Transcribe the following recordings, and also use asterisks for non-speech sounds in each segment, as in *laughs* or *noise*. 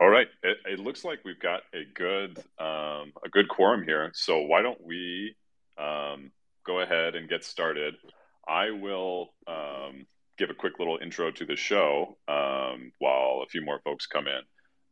All right. It, it, looks like we've got a good um, a good quorum here. So why don't we um, go ahead and get started? I will um, give a quick little intro to the show um, while a few more folks come in,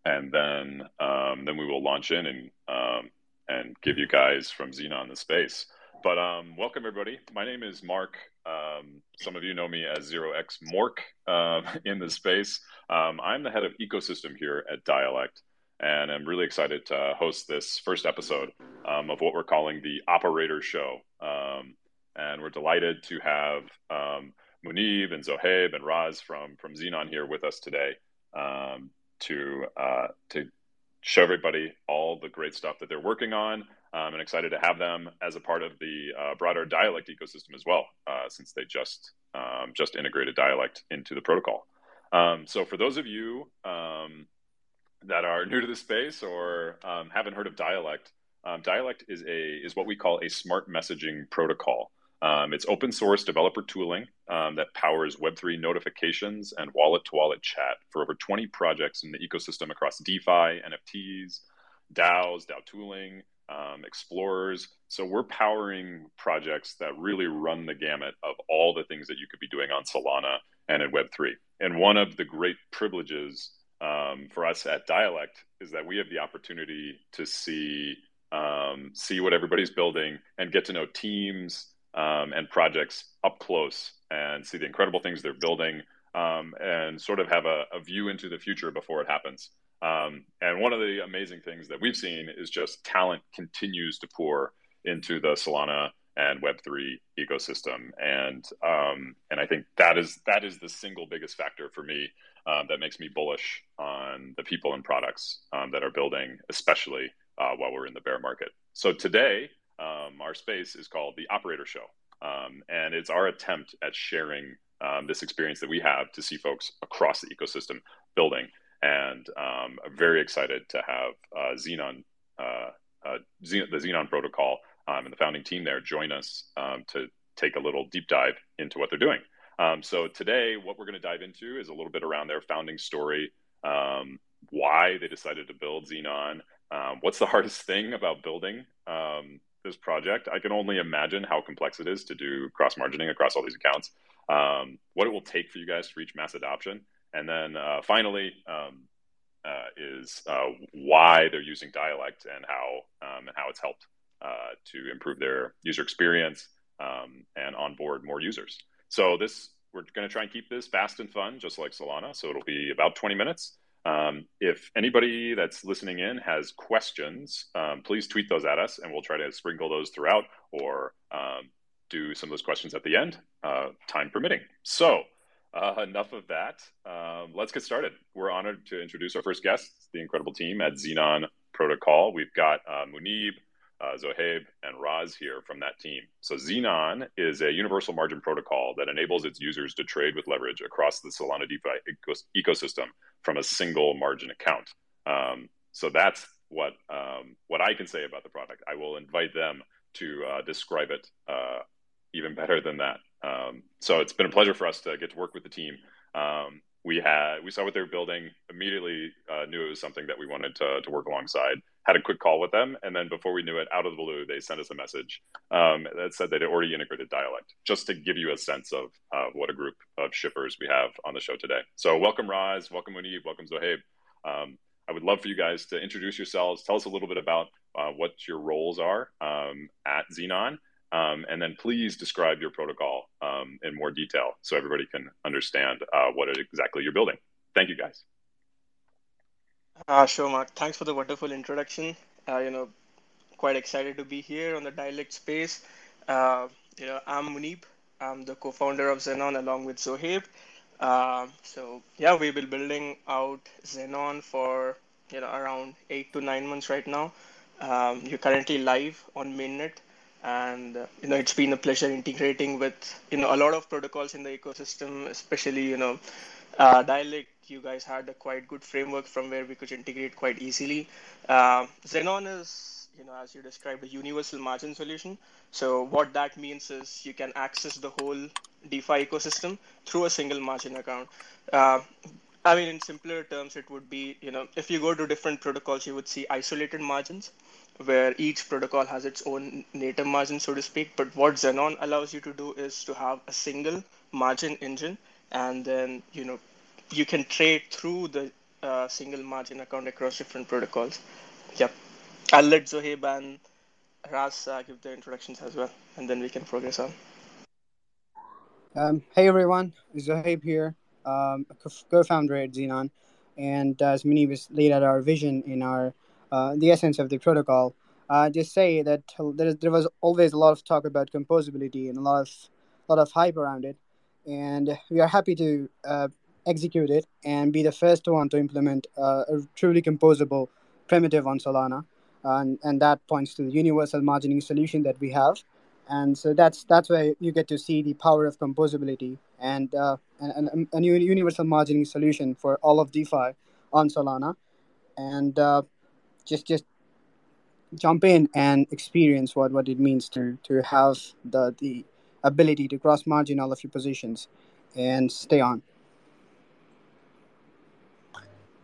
and then um, then we will launch in and um, and give you guys from Xenon the space. But um, welcome everybody. My name is Mark. Um, some of you know me as Zero X Mork uh, *laughs* in the space. Um, I'm the head of ecosystem here at Dialect, and I'm really excited to host this first episode um, of what we're calling the Operator Show. Um, and we're delighted to have Munib and Zohaib and Raz from from Xenon here with us today to uh, to show everybody all the great stuff that they're working on um, and excited to have them as a part of the uh, broader dialect ecosystem as well, uh, since they just um, just integrated dialect into the protocol. Um, so for those of you um, that are *laughs* new to the space or um, haven't heard of dialect, um, dialect is a is what we call a smart messaging protocol. it's open source developer tooling that powers Web3 notifications and wallet to wallet chat for over 20 projects in the ecosystem across DeFi, NFTs, DAOs, DAO tooling, um, explorers. So we're powering projects that really run the gamut of all the things that you could be doing on Solana and in Web3. And one of the great privileges um, for us at Dialect is that we have the opportunity to see um, see what everybody's building and get to know teams um, and projects up close and see the incredible things they're building um, and sort of have a, a view into the future before it happens. Um, and one of the amazing things that we've seen is just talent continues to pour into the Solana and Web3 ecosystem, and um, and I think that is that is the single biggest factor for me um, that makes me bullish on the people and products um, that are building, especially uh, while we're in the bear market. So today, um, our space is called the Operator Show, um, and it's our attempt at sharing this experience that we have to see folks across the ecosystem building and um, I'm very excited to have uh, Xenon, uh, uh, the Xenon protocol um, and the founding team there join us um, to take a little deep dive into what they're doing. Um, so today, what we're going to dive into is a little bit around their founding story, um, why they decided to build Xenon, um, what's the hardest thing about building this project. I can only imagine how complex it is to do cross margining across all these accounts. What it will take for you guys to reach mass adoption, and then uh, finally um, uh, is uh, why they're using dialect and how um, and how it's helped uh, to improve their user experience um, and onboard more users. So this we're going to try and keep this fast and fun, just like Solana. So it'll be about 20 minutes. Um, if anybody that's listening in has questions, um, please tweet those at us, and we'll try to sprinkle those throughout or um, do some of those questions at the end, uh, time permitting. So. Uh, enough of that. Um, let's get started. We're honored to introduce our first guest, the incredible team at Xenon Protocol. We've got uh, Munib, uh, Zohaib, and Raz here from that team. So, Xenon is a universal margin protocol that enables its users to trade with leverage across the Solana DeFi ecosystem from a single margin account. Um, so, that's what um, what I can say about the product. I will invite them to uh, describe it uh, even better than that. Um, so it's been a pleasure for us to get to work with the team. Um, we had we saw what they were building immediately uh, knew it was something that we wanted to, to work alongside. Had a quick call with them and then before we knew it out of the blue they sent us a message um, that said they'd already integrated dialect just to give you a sense of uh, what a group of shippers we have on the show today. So welcome Raz welcome Munib welcome Zohaib. Um, I would love for you guys to introduce yourselves. Tell us a little bit about uh, what your roles are um, at Xenon um, and then please describe your protocol um, in more detail so everybody can understand uh, what exactly you're building. Thank you, guys. Uh, sure, Mark. Thanks for the wonderful introduction. Uh, you know, quite excited to be here on the dialect space. Uh, you know, I'm Munib. I'm the co-founder of Xenon along with Zohaib. Uh, so yeah, we've been building out Xenon for you know around eight to nine months right now. Um, you're currently live on mainnet and uh, you know it's been a pleasure integrating with you know a lot of protocols in the ecosystem especially you know uh, dialect. You guys had a quite good framework from where we could integrate quite easily. Uh, xenon is you know as you described a universal margin solution. So what that means is you can access the whole defi ecosystem through a single margin account. Uh, I mean, in simpler terms, it would be, you know, if you go to different protocols, you would see isolated margins where each protocol has its own native margin, so to speak. But what Xenon allows you to do is to have a single margin engine, and then, you know, you can trade through the uh, single margin account across different protocols. Yep. I'll let Zohaib and Ras uh, give their introductions as well, and then we can progress on. Um, hey everyone, Zohaib here, um, co-founder at Xenon, and as many of us laid out our vision in our uh, the essence of the protocol, uh, just say that there, there was always a lot of talk about composability and a lot of lot of hype around it, and we are happy to uh, execute it and be the first one to implement uh, a truly composable primitive on Solana, and and that points to the universal margining solution that we have, and so that's that's where you get to see the power of composability and uh, and, and a new universal margining solution for all of DeFi on Solana, and uh, just just jump in and experience what, what it means to to have the the ability to cross margin all of your positions and stay on.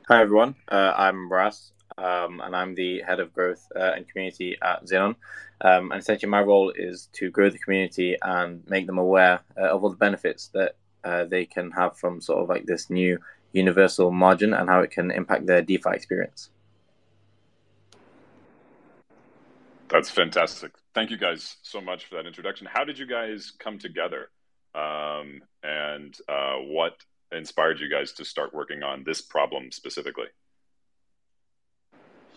Hi everyone, uh, I'm Ras, um, and I'm the head of growth uh, and community at Xenon. Um, and essentially, my role is to grow the community and make them aware uh, of all the benefits that uh, they can have from sort of like this new universal margin and how it can impact their DeFi experience. That's fantastic. Thank you guys so much for that introduction. How did you guys come together? Um, and uh, what inspired you guys to start working on this problem specifically?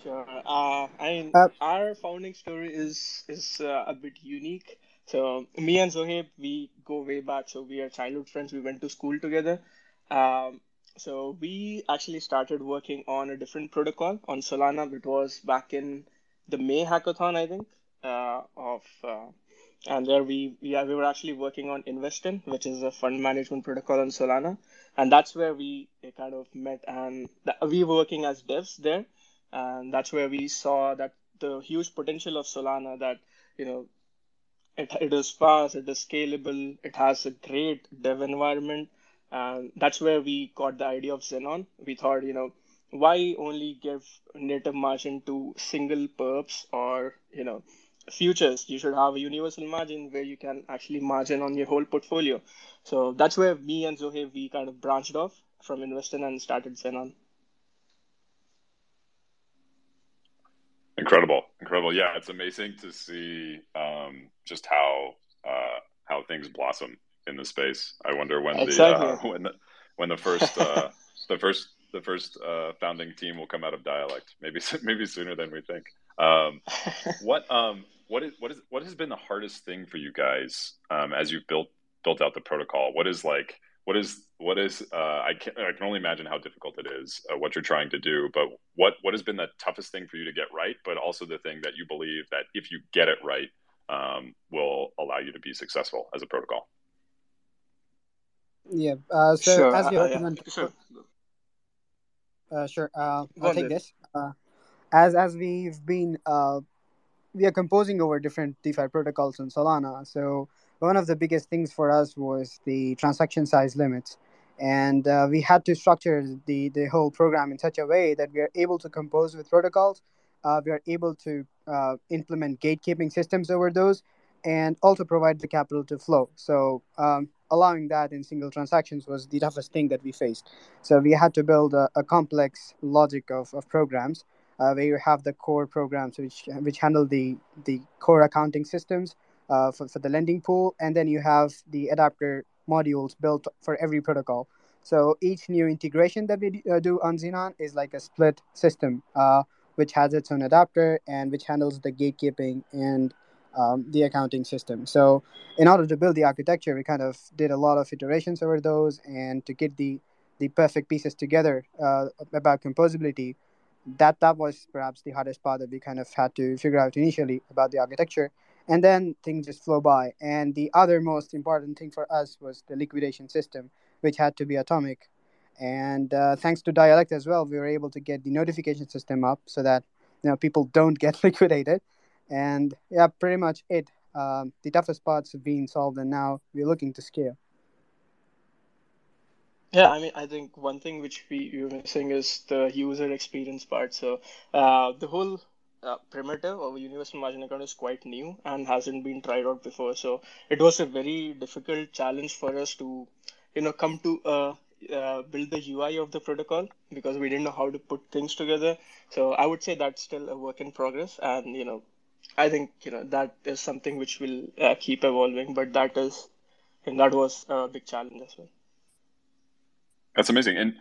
Sure. Uh, I mean, uh, our founding story is is uh, a bit unique. So me and Zohaib, we go way back. So we are childhood friends. We went to school together. Um, so we actually started working on a different protocol on Solana. It was back in the May hackathon, I think, uh, of uh, and there we we, we were actually working on Investin, which is a fund management protocol on Solana, and that's where we eh, kind of met and we were working as devs there, and that's where we saw that the huge potential of Solana that you know it, it is fast, it is scalable, it has a great dev environment, and that's where we got the idea of Xenon. We thought you know why only give native margin to single perps or you know futures you should have a universal margin where you can actually margin on your whole portfolio so that's where me and Zohaib we kind of branched off from Investin and started Xenon. Incredible, incredible. Yeah, it's amazing to see um, just how uh, how things blossom in the space. I wonder when exactly. the uh, *laughs* when the when the first uh, the first the first uh, founding team will come out of dialect. Maybe *laughs* maybe sooner than we think. Um, what um, what is what is what has been the hardest thing for you guys um, as you've built built out the protocol? What is like what is what is uh, I can I can only imagine how difficult it is uh, what you're trying to do. But what what has been the toughest thing for you to get right? But also the thing that you believe that if you get it right, um, will allow you to be successful as a protocol. Yeah. Uh, so sure. as you uh, yeah. sure. Uh, sure. Uh, I'll take this. Uh, as as we've been uh, we are composing over different DeFi protocols on Solana. So one of the biggest things for us was the transaction size limits, and uh, we had to structure the the whole program in such a way that we are able to compose with protocols. Uh, we are able to uh, implement gatekeeping systems over those, and also provide the capital to flow. So um, allowing that in single transactions was the toughest thing that we faced. So we had to build a, a complex logic of, of programs uh, where you have the core programs which which handle the the core accounting systems uh, for, for the lending pool, and then you have the adapter modules built for every protocol. So each new integration that we uh, do on Xenon is like a split system, uh, which has its own adapter and which handles the gatekeeping and um, the accounting system. So, in order to build the architecture, we kind of did a lot of iterations over those, and to get the the perfect pieces together uh, about composability, that that was perhaps the hardest part that we kind of had to figure out initially about the architecture, and then things just flow by. And the other most important thing for us was the liquidation system, which had to be atomic. And uh, thanks to Dialect as well, we were able to get the notification system up so that you know people don't get *laughs* liquidated and yeah, pretty much it. Um, the toughest parts have been solved, and now we're looking to scale. Yeah, I mean, I think one thing which we you're missing is the user experience part. So uh, the whole uh, primitive of universal margin account is quite new and hasn't been tried out before. So it was a very difficult challenge for us to, you know, come to uh, uh, build the UI of the protocol because we didn't know how to put things together. So I would say that's still a work in progress, and you know, I think you know that is something which will uh, keep evolving. But that is, and that was a big challenge as well. That's amazing. And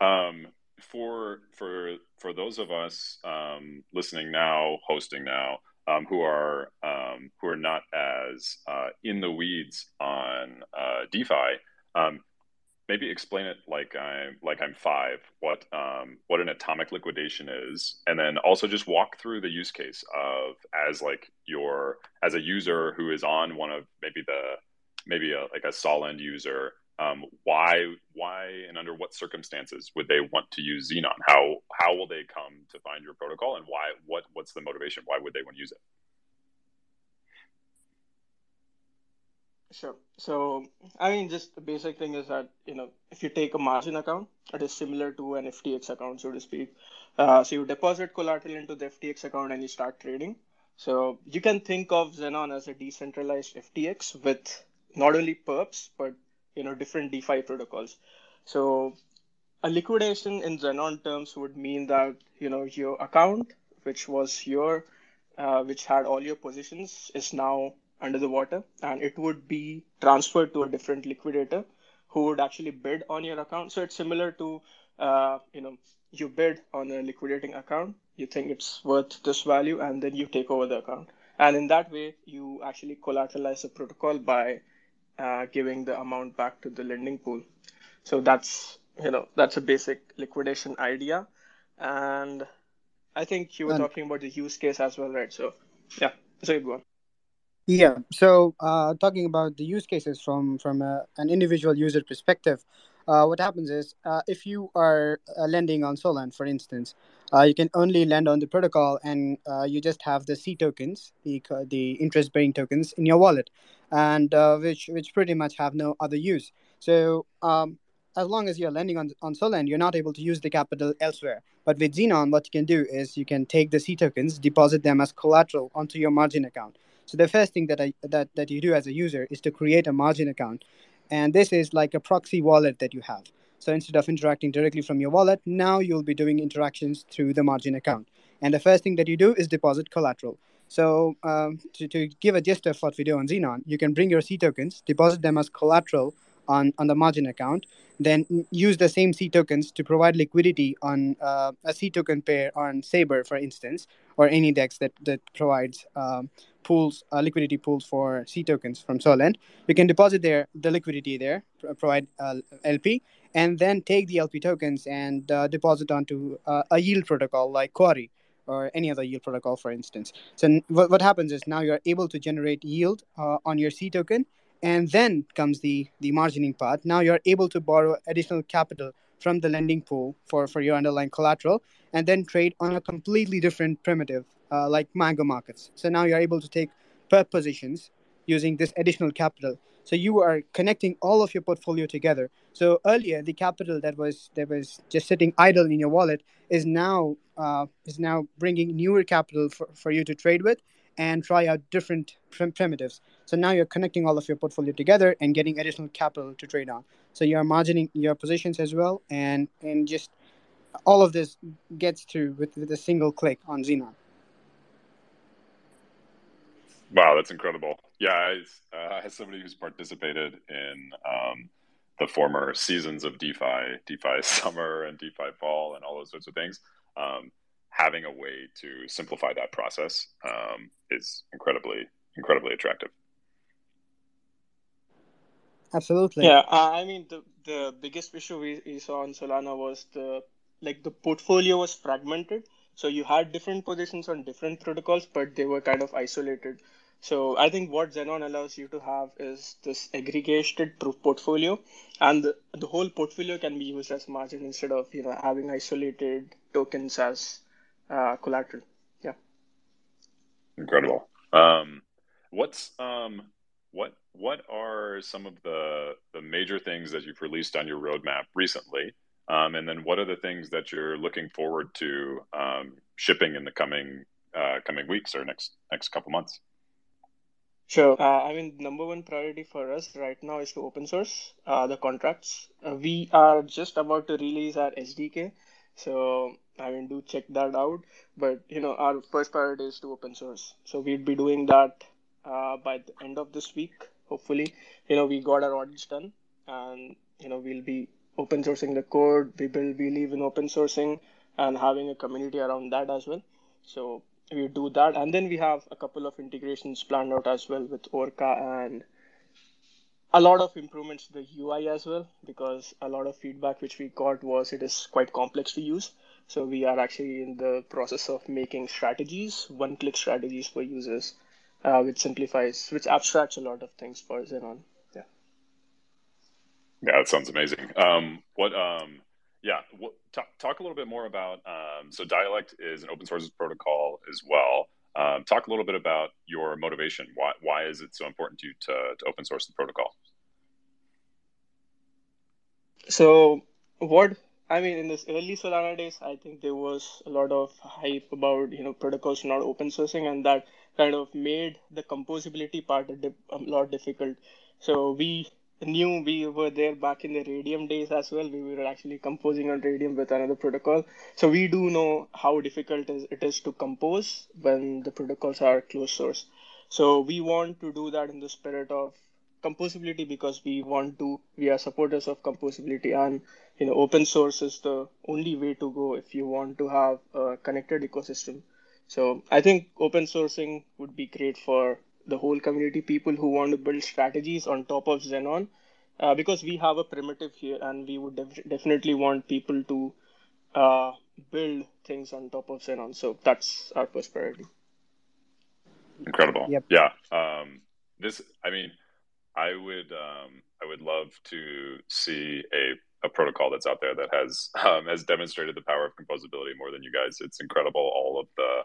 um, for for for those of us um, listening now, hosting now, um, who are um, who are not as uh, in the weeds on uh, DeFi, um, maybe explain it like I'm like I'm five. What um, what an atomic liquidation is, and then also just walk through the use case of as like your as a user who is on one of maybe the maybe a, like a Solend user um, why why and under what circumstances would they want to use Xenon? How how will they come to find your protocol, and why what what's the motivation? Why would they want to use it? Sure. So, I mean, just the basic thing is that, you know, if you take a margin account, it is similar to an FTX account, so to speak. Uh, so you deposit collateral into the FTX account and you start trading. So you can think of xenon as a decentralized FTX with not only perps, but you know different DeFi protocols. So a liquidation in Xenon terms would mean that you know your account, which was your, uh, which had all your positions, is now under the water, and it would be transferred to a different liquidator who would actually bid on your account. So it's similar to uh, you know you bid on a liquidating account, you think it's worth this value, and then you take over the account. And in that way, you actually collateralize the protocol by uh, giving the amount back to the lending pool. So that's you know that's a basic liquidation idea, and I think you were and, talking about the use case as well, right? So yeah, so go on. Yeah. So uh, talking about the use cases from from a, an individual user perspective, uh, what happens is uh, if you are uh, lending on Solend, for instance, uh, you can only lend on the protocol, and uh, you just have the C tokens, the the interest bearing tokens in your wallet, and which which pretty much have no other use. So um, as long as you're lending on on Solend, you're not able to use the capital elsewhere. But with Xenon, what you can do is you can take the C tokens, deposit them as collateral onto your margin account. So the first thing that I that, that you do as a user is to create a margin account and this is like a proxy wallet that you have. So instead of interacting directly from your wallet, now you'll be doing interactions through the margin account. And the first thing that you do is deposit collateral. So um, to, to give a gist of what we do on Xenon, you can bring your C tokens, deposit them as collateral on, on the margin account, then use the same C tokens to provide liquidity on uh, a C token pair on Saber, for instance, or any DEX that, that provides um, pools, uh, liquidity pools for C tokens from Solend. You can deposit there the liquidity there, provide uh, LP, and then take the LP tokens and uh, deposit onto uh, a yield protocol like Quarry or any other yield protocol, for instance. So what, what happens is now you're able to generate yield uh, on your C token, and then comes the the margining part. Now you're able to borrow additional capital from the lending pool for, for your underlying collateral and then trade on a completely different primitive uh, like mango markets. So now you're able to take perp positions using this additional capital. So you are connecting all of your portfolio together. So earlier, the capital that was that was just sitting idle in your wallet is now uh, is now bringing newer capital for, for you to trade with and try out different prim- primitives. So now you're connecting all of your portfolio together and getting additional capital to trade on. So you're margining your positions as well, and and just all of this gets through with, with a single click on Xenon. Wow, that's incredible. Yeah, as, uh, as somebody who's participated in um, the former seasons of DeFi, DeFi *laughs* summer and DeFi fall, and all those sorts of things, um, having a way to simplify that process um, is incredibly, incredibly attractive. Absolutely. Yeah, I mean the the biggest issue we, we saw on Solana was the like the portfolio was fragmented. So you had different positions on different protocols, but they were kind of isolated. So I think what Xenon allows you to have is this aggregated proof portfolio, and the, the whole portfolio can be used as margin instead of you know having isolated tokens as uh, collateral. Yeah. Incredible. Um, what's um, what what are some of the the major things that you've released on your roadmap recently, um, and then what are the things that you're looking forward to um, shipping in the coming uh, coming weeks or next next couple months? Sure. Uh, I mean, number one priority for us right now is to open source uh, the contracts. Uh, we are just about to release our SDK, so I mean, do check that out. But you know, our first priority is to open source. So we'd be doing that uh, by the end of this week, hopefully. You know, we got our audits done, and you know, we'll be open sourcing the code. We will believe in open sourcing and having a community around that as well. So we do that, and then we have a couple of integrations planned out as well with Orca and a lot of improvements to the UI as well because a lot of feedback which we got was it is quite complex to use. So we are actually in the process of making strategies, one-click strategies for users, uh, which simplifies, which abstracts a lot of things for Xenon. Yeah. Yeah, that sounds amazing. Um, what? Um, yeah, what, talk, talk a little bit more about. Um, so Dialect is an open source protocol as well. Um, talk a little bit about your motivation. Why, why is it so important to you to, to open source the protocol? So, what I mean, in this early Solana days, I think there was a lot of hype about you know protocols not open sourcing, and that kind of made the composability part a, a lot difficult. So we knew we were there back in the Raydium days as well. We were actually composing on Raydium with another protocol. So we do know how difficult it is to compose when the protocols are closed source. So we want to do that in the spirit of composability because we want to, we are supporters of composability and, you know, open source is the only way to go if you want to have a connected ecosystem. So I think open sourcing would be great for the whole community, people who want to build strategies on top of Xenon, uh, because we have a primitive here, and we would def- definitely want people to uh, build things on top of Xenon. So that's our first priority. Incredible. Yep. Yeah. Um, this, I mean, I would, um, I would love to see a a protocol that's out there that has um, has demonstrated the power of composability more than you guys. It's incredible all of the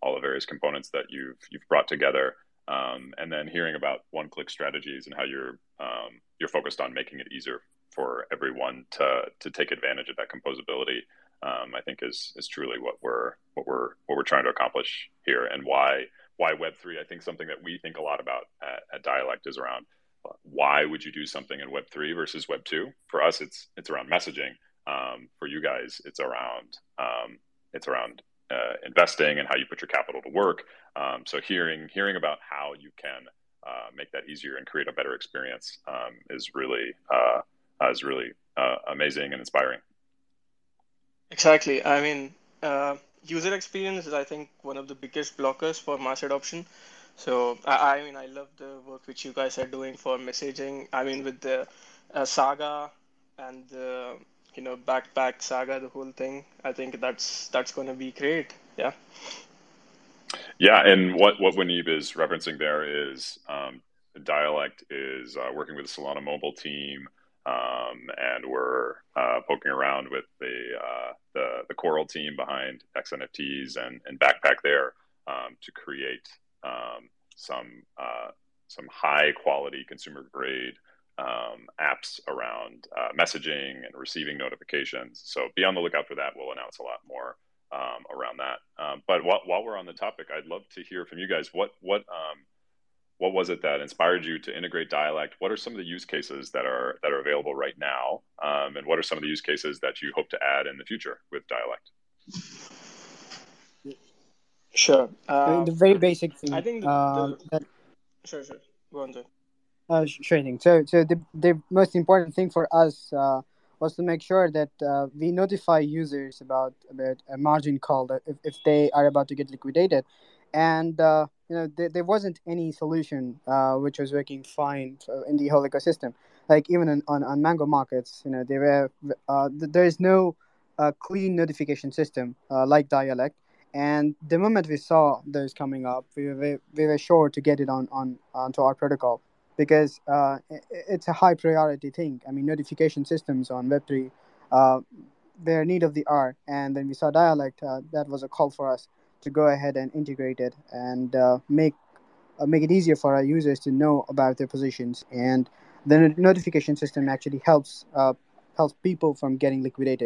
all the various components that you've you've brought together. Um, and then hearing about one-click strategies and how you're um, you're focused on making it easier for everyone to to take advantage of that composability, um, I think is is truly what we're what we're what we're trying to accomplish here, and why why Web three. I think something that we think a lot about at, at Dialect is around why would you do something in Web three versus Web two. For us, it's it's around messaging. Um, for you guys, it's around um, it's around uh, investing and how you put your capital to work. Um, so hearing hearing about how you can uh, make that easier and create a better experience um, is really uh, is really uh, amazing and inspiring. Exactly. I mean, uh, user experience is I think one of the biggest blockers for mass adoption. So I, I mean, I love the work which you guys are doing for messaging. I mean, with the uh, saga and the you know backpack saga the whole thing i think that's that's going to be great yeah. Yeah and what what Munib is referencing there is um, dialect is uh, working with the solana mobile team um, and we're uh, poking around with the, uh, the the coral team behind xnfts and, and backpack there um, to create um, some uh, some high quality consumer grade um, apps around uh, messaging and receiving notifications. So be on the lookout for that. We'll announce a lot more um, around that. Um, but while, while, we're on the topic, I'd love to hear from you guys. What what um, what was it that inspired you to integrate dialect? What are some of the use cases that are that are available right now, um, and what are some of the use cases that you hope to add in the future with dialect? Sure. Uh, the very basic thing. I think the, uh, the... That... sure, sure. Go on, John. Uh, thing. So, so the, the most important thing for us uh, was to make sure that uh, we notify users about about a margin call that if, if they are about to get liquidated, and uh, you know th- there wasn't any solution uh, which was working fine in the whole ecosystem. Like even on, on, on Mango markets, you know there uh, there is no clean notification system like Dialect. And the moment we saw those coming up, we were, we were sure to get it on, on onto our protocol because uh, it's a high priority thing. I mean, notification systems on Web3, uh, they're need of the hour. And then we saw Dialect, uh, that was a call for us to go ahead and integrate it and uh, make make it easier for our users to know about their positions and the notification system actually helps uh, helps people from getting liquidated